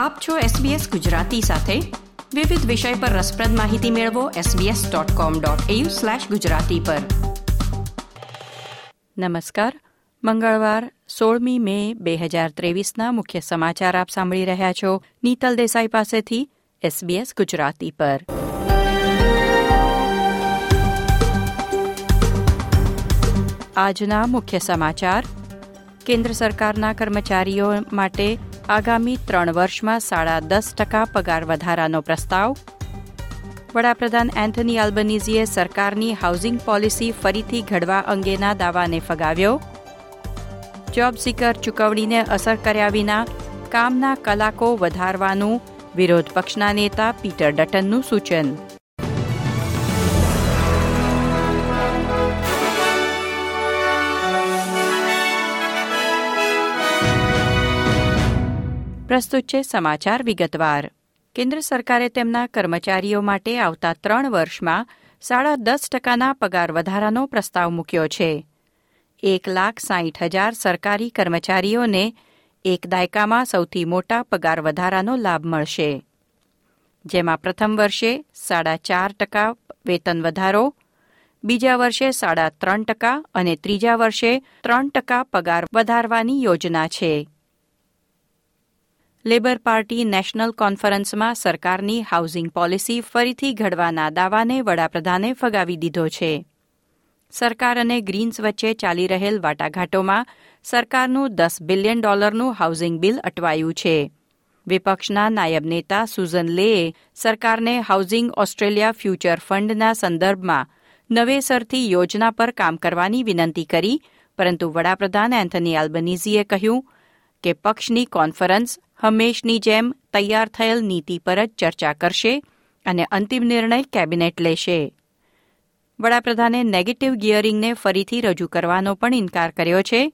આપ છો SBS ગુજરાતી સાથે. વિવિધ વિષય પર રસપ્રદ માહિતી મેળવો sbs.com.au/gujarati પર. નમસ્કાર. મંગળવાર, સોળમી મે બે હજાર ત્રેવીસના મુખ્ય સમાચાર આપ સાંભળી રહ્યા છો નીતલ દેસાઈ પાસેથી SBS ગુજરાતી પર. આજના મુખ્ય સમાચાર. કેન્દ્ર સરકારના કર્મચારીઓ માટે આગામી ત્રણ વર્ષમાં સાડા દસ ટકા પગાર વધારાનો પ્રસ્તાવ. વડાપ્રધાન એન્થની આલ્બનીઝીએ સરકારની હાઉસિંગ પોલિસી ફરીથી ઘડવા અંગેના દાવાને ફગાવ્યો. જોબ સિકર ચૂકવણીને અસર કર્યા વિના કામના કલાકો વધારવાનું વિરોધ પક્ષના નેતા પીટર ડટનનું સૂચન. પ્રસ્તુત છે સમાચાર વિગતવાર. કેન્દ્ર સરકારે તેમના કર્મચારીઓ માટે આવતા ત્રણ વર્ષમાં સાડા દસ ટકાના પગાર વધારાનો પ્રસ્તાવ મૂક્યો છે. એક લાખ સાહીઠ હજાર સરકારી કર્મચારીઓને એક દાયકામાં સૌથી મોટા પગાર વધારાનો લાભ મળશે. જેમાં પ્રથમ વર્ષે સાડા ચાર ટકા વેતન વધારો, બીજા વર્ષે સાડા ત્રણ ટકા અને ત્રીજા વર્ષે ત્રણ ટકા પગાર વધારવાની યોજના છે. લેબર પાર્ટી નેશનલ કોન્ફરન્સમાં સરકારની હાઉસિંગ પોલિસી ફરીથી ઘડવાના દાવાને વડાપ્રધાને ફગાવી દીધો છે. સરકાર અને ગ્રીન્સ વચ્ચે ચાલી રહેલ વાટાઘાટોમાં સરકારનું દસ બિલિયન ડોલરનું હાઉસિંગ બિલ અટવાયું છે. વિપક્ષના નાયબ નેતા સુઝન લેએ સરકારને હાઉસિંગ ઓસ્ટ્રેલિયા ફ્યુચર ફંડના સંદર્ભમાં નવેસરથી યોજના પર કામ કરવાની વિનંતી કરી, પરંતુ વડાપ્રધાન એન્થની આલ્બનીઝીએ કહ્યું કે પક્ષની કોન્ફરન્સ હંમેશની જેમ તૈયાર થયેલ નીતિ પર જ ચર્ચા કરશે અને અંતિમ નિર્ણય કેબિનેટ લેશે. વડાપ્રધાને નેગેટિવ ગિયરિંગને ફરીથી રજૂ કરવાનો પણ ઇનકાર કર્યો છે.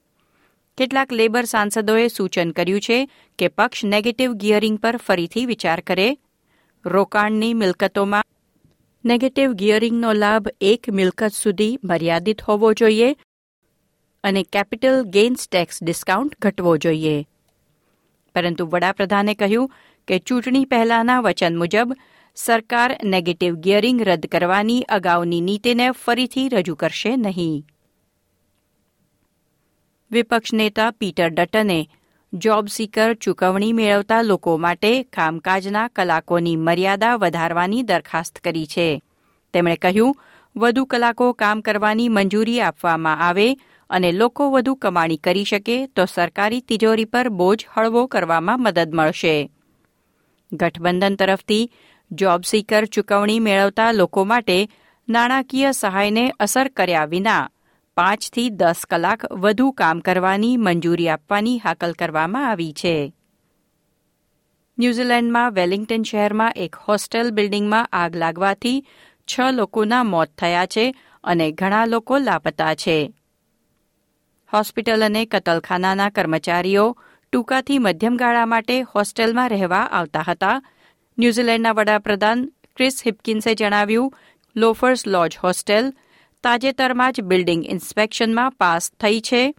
કેટલાક લેબર સાંસદોએ સૂચન કર્યું છે કે પક્ષ નેગેટિવ ગિયરિંગ પર ફરીથી વિચાર કરે. રોકાણની મિલકતોમાં નેગેટિવ ગિયરિંગનો લાભ એક મિલકત સુધી મર્યાદિત હોવો જોઈએ અને કેપિટલ ગેઇન્સ ટેક્સ ડિસ્કાઉન્ટ ઘટવો જોઈએ. પરંતુ વડાપ્રધાને કહ્યું કે ચૂંટણી પહેલાના વચન મુજબ સરકાર નેગેટિવ ગિયરિંગ રદ કરવાની અગાઉની નીતિને ફરીથી રજૂ કરશે નહીં. વિપક્ષ નેતા પીટર ડટને જોબ સીકર ચૂકવણી મેળવતા લોકો માટે કામકાજના કલાકોની મર્યાદા વધારવાની દરખાસ્ત કરી છે. તેમણે કહ્યું વધુ કલાકો કામ કરવાની મંજૂરી આપવામાં આવે અને લોકો વધુ કમાણી કરી શકે, તો સરકારી તિજોરી પર બોજ હળવો કરવામાં મદદ મળશે. ગઠબંધન તરફથી જોબ સીકર ચૂકવણી મેળવતા લોકો માટે નાણાકીય સહાયને અસર કર્યા વિના પાંચથી દસ કલાક વધુ કામ કરવાની મંજૂરી આપવાની હાકલ કરવામાં આવી છે. ન્યૂઝીલેન્ડમાં વેલિંગ્ટન શહેરમાં એક હોસ્ટેલ બિલ્ડિંગમાં આગ લાગવાથી છ લોકોના મોત થયા છે અને ઘણા લોકો લાપતા છે. હોસ્પિટલ અને કતલખાનાના કર્મચારીઓ ટૂંકાથી મધ્યમ ગાળા માટે હોસ્ટેલમાં રહેવા આવતા હતા. ન્યૂઝીલેન્ડના વડાપ્રધાન ક્રિસ હિપકિન્સે જણાવ્યું, લોફર્સ લોજ હોસ્ટેલ તાજેતરમાં જ બિલ્ડિંગ ઇન્સ્પેક્શનમાં પાસ થઈ છે.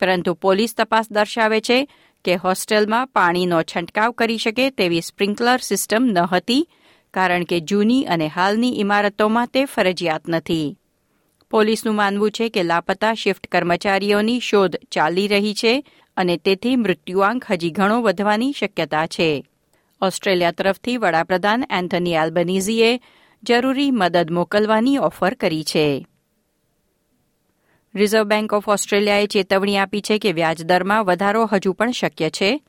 પરંતુ પોલીસ તપાસ દર્શાવે છે કે હોસ્ટેલમાં પાણીનો છંટકાવ કરી શકે તેવી સ્પ્રિન્કલર સિસ્ટમ ન હતી કારણ કે જૂની અને હાલની ઇમારતોમાં તે ફરજિયાત નથી. પોલીસનું માનવું છે કે લાપતા શિફ્ટ કર્મચારીઓની શોધ ચાલી રહી છે અને તેથી મૃત્યુઆંક હજી ઘણો વધવાની શક્યતા છે. ઓસ્ટ્રેલિયા તરફથી વડાપ્રધાન એન્થની એલ્બનીઝીએ જરૂરી મદદ મોકલવાની ઓફર કરી છે. રિઝર્વ બેંક ઓફ ઓસ્ટ્રેલિયાએ ચેતવણી આપી છે કે વ્યાજદરમાં વધારો હજુ પણ શક્ય છે.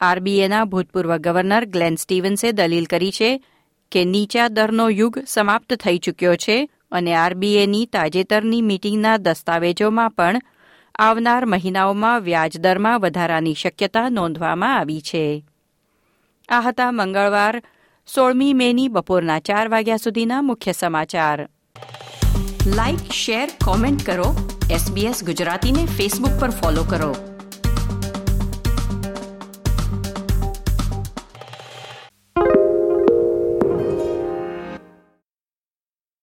આરબીએના ભૂતપૂર્વ ગવર્નર ગ્લેન સ્ટીવન્સે દલીલ કરી છે કે નીચા દરનો યુગ સમાપ્ત થઈ ચૂક્યો છે અને આરબીએની તાજેતરની મીટિંગના દસ્તાવેજોમાં પણ આવનાર મહિનાઓમાં વ્યાજદરમાં વધારાની શક્યતા નોંધવામાં આવી છે. આ હતા મંગળવાર, સોળમી મેની બપોરના ચાર વાગ્યા સુધીના મુખ્ય સમાચાર. લાઇક શેર કોમેન્ટ કરો. એસબીએસ ગુજરાતીને ફેસબુક પર ફોલો કરો.